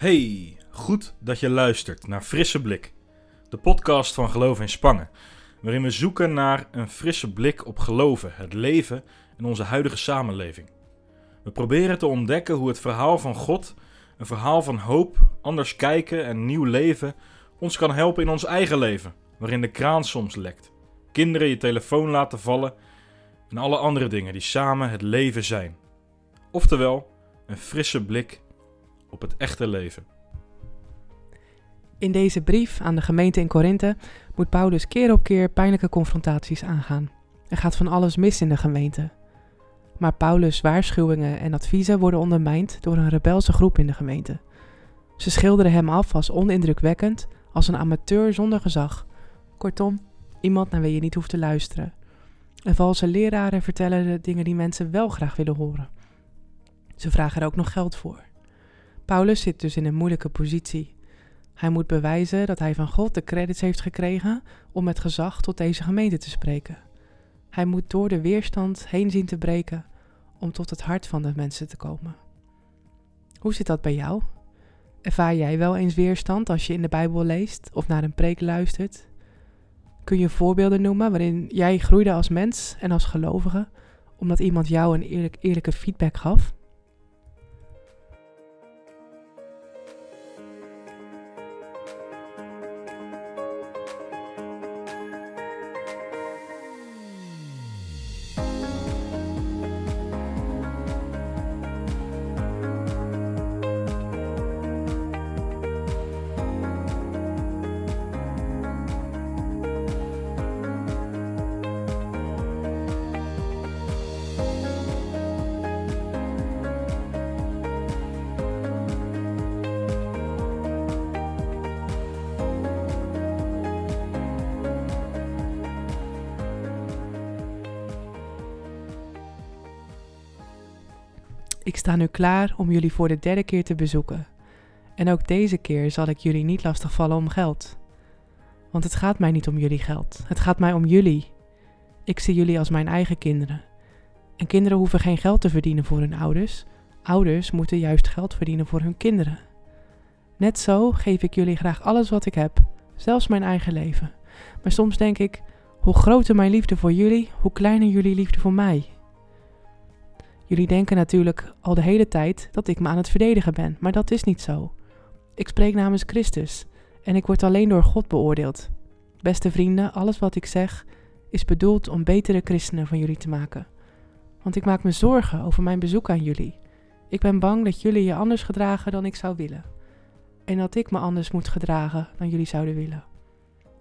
Hey, goed dat je luistert naar Frisse Blik, de podcast van Geloof in Spangen, waarin we zoeken naar een frisse blik op geloven, het leven en onze huidige samenleving. We proberen te ontdekken hoe het verhaal van God, een verhaal van hoop, anders kijken en nieuw leven, ons kan helpen in ons eigen leven, waarin de kraan soms lekt, kinderen je telefoon laten vallen en alle andere dingen die samen het leven zijn. Oftewel, een frisse blik op het echte leven. In deze brief aan de gemeente in Korinthe moet Paulus keer op keer pijnlijke confrontaties aangaan. Er gaat van alles mis in de gemeente. Maar Paulus' waarschuwingen en adviezen worden ondermijnd door een rebelse groep in de gemeente. Ze schilderen hem af als onindrukwekkend, als een amateur zonder gezag. Kortom, iemand naar wie je niet hoeft te luisteren. En valse leraren vertellen de dingen die mensen wel graag willen horen. Ze vragen er ook nog geld voor. Paulus zit dus in een moeilijke positie. Hij moet bewijzen dat hij van God de credits heeft gekregen om met gezag tot deze gemeente te spreken. Hij moet door de weerstand heen zien te breken om tot het hart van de mensen te komen. Hoe zit dat bij jou? Ervaar jij wel eens weerstand als je in de Bijbel leest of naar een preek luistert? Kun je voorbeelden noemen waarin jij groeide als mens en als gelovige, omdat iemand jou een eerlijk, eerlijke feedback gaf? Ik sta nu klaar om jullie voor de derde keer te bezoeken. En ook deze keer zal ik jullie niet lastigvallen om geld. Want het gaat mij niet om jullie geld. Het gaat mij om jullie. Ik zie jullie als mijn eigen kinderen. En kinderen hoeven geen geld te verdienen voor hun ouders. Ouders moeten juist geld verdienen voor hun kinderen. Net zo geef ik jullie graag alles wat ik heb, zelfs mijn eigen leven. Maar soms denk ik, hoe groter mijn liefde voor jullie, hoe kleiner jullie liefde voor mij. Jullie denken natuurlijk al de hele tijd dat ik me aan het verdedigen ben, maar dat is niet zo. Ik spreek namens Christus en ik word alleen door God beoordeeld. Beste vrienden, alles wat ik zeg is bedoeld om betere christenen van jullie te maken. Want ik maak me zorgen over mijn bezoek aan jullie. Ik ben bang dat jullie je anders gedragen dan ik zou willen. En dat ik me anders moet gedragen dan jullie zouden willen.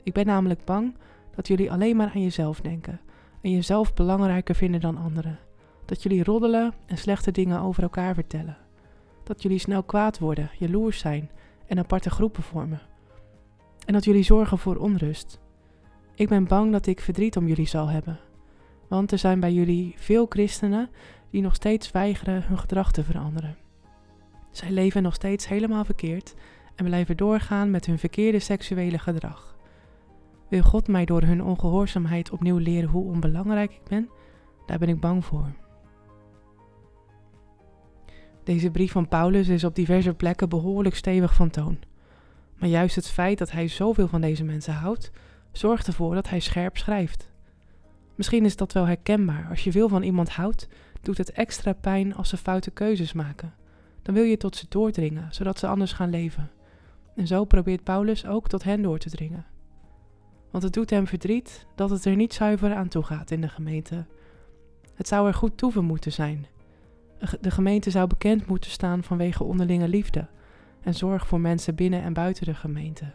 Ik ben namelijk bang dat jullie alleen maar aan jezelf denken en jezelf belangrijker vinden dan anderen. Dat jullie roddelen en slechte dingen over elkaar vertellen. Dat jullie snel kwaad worden, jaloers zijn en aparte groepen vormen. En dat jullie zorgen voor onrust. Ik ben bang dat ik verdriet om jullie zal hebben. Want er zijn bij jullie veel christenen die nog steeds weigeren hun gedrag te veranderen. Zij leven nog steeds helemaal verkeerd en blijven doorgaan met hun verkeerde seksuele gedrag. Wil God mij door hun ongehoorzaamheid opnieuw leren hoe onbelangrijk ik ben? Daar ben ik bang voor. Deze brief van Paulus is op diverse plekken behoorlijk stevig van toon. Maar juist het feit dat hij zoveel van deze mensen houdt, zorgt ervoor dat hij scherp schrijft. Misschien is dat wel herkenbaar. Als je veel van iemand houdt, doet het extra pijn als ze foute keuzes maken. Dan wil je tot ze doordringen, zodat ze anders gaan leven. En zo probeert Paulus ook tot hen door te dringen. Want het doet hem verdriet dat het er niet zuiver aan toe gaat in de gemeente. Het zou er goed toeven moeten zijn. De gemeente zou bekend moeten staan vanwege onderlinge liefde en zorg voor mensen binnen en buiten de gemeente.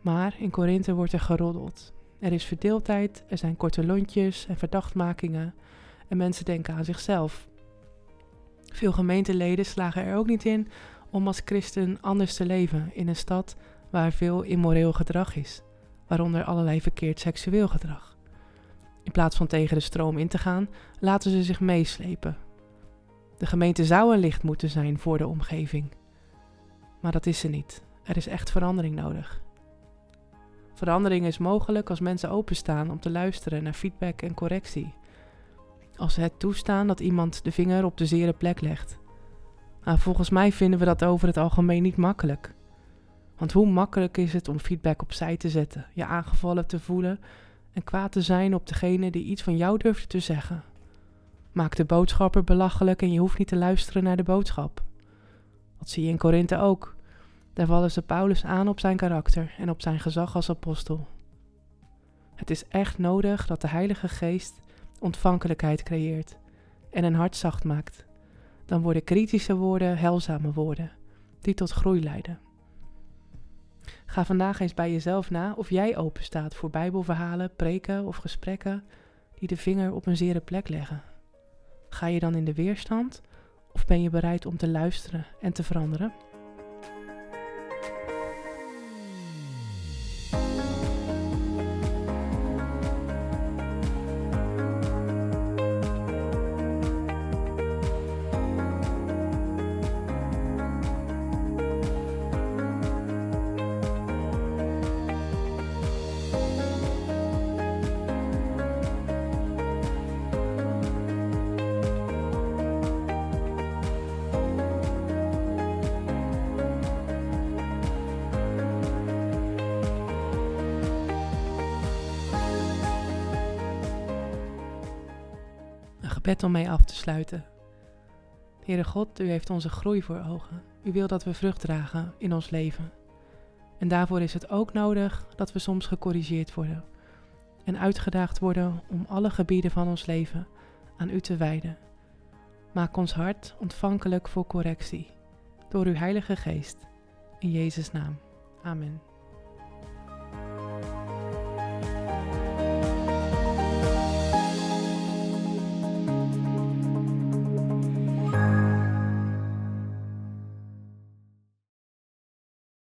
Maar in Korinthe wordt er geroddeld. Er is verdeeldheid, er zijn korte lontjes en verdachtmakingen en mensen denken aan zichzelf. Veel gemeenteleden slagen er ook niet in om als christen anders te leven in een stad waar veel immoreel gedrag is, waaronder allerlei verkeerd seksueel gedrag. In plaats van tegen de stroom in te gaan, laten ze zich meeslepen de gemeente zou een licht moeten zijn voor de omgeving. Maar dat is ze niet. Er is echt verandering nodig. Verandering is mogelijk als mensen openstaan om te luisteren naar feedback en correctie. Als ze het toestaan dat iemand de vinger op de zere plek legt. Nou, volgens mij vinden we dat over het algemeen niet makkelijk. Want hoe makkelijk is het om feedback opzij te zetten, je aangevallen te voelen en kwaad te zijn op degene die iets van jou durfde te zeggen? Maak de boodschapper belachelijk en je hoeft niet te luisteren naar de boodschap. Dat zie je in Korinthe ook. Daar vallen ze Paulus aan op zijn karakter en op zijn gezag als apostel. Het is echt nodig dat de Heilige Geest ontvankelijkheid creëert en een hart zacht maakt. Dan worden kritische woorden helzame woorden, die tot groei leiden. Ga vandaag eens bij jezelf na of jij open staat voor Bijbelverhalen, preken of gesprekken die de vinger op een zere plek leggen. Ga je dan in de weerstand of ben je bereid om te luisteren en te veranderen? Gebed om mee af te sluiten. Heere God, u heeft onze groei voor ogen. U wil dat we vrucht dragen in ons leven. En daarvoor is het ook nodig dat we soms gecorrigeerd worden en uitgedaagd worden om alle gebieden van ons leven aan u te wijden. Maak ons hart ontvankelijk voor correctie door uw Heilige Geest. In Jezus' naam. Amen.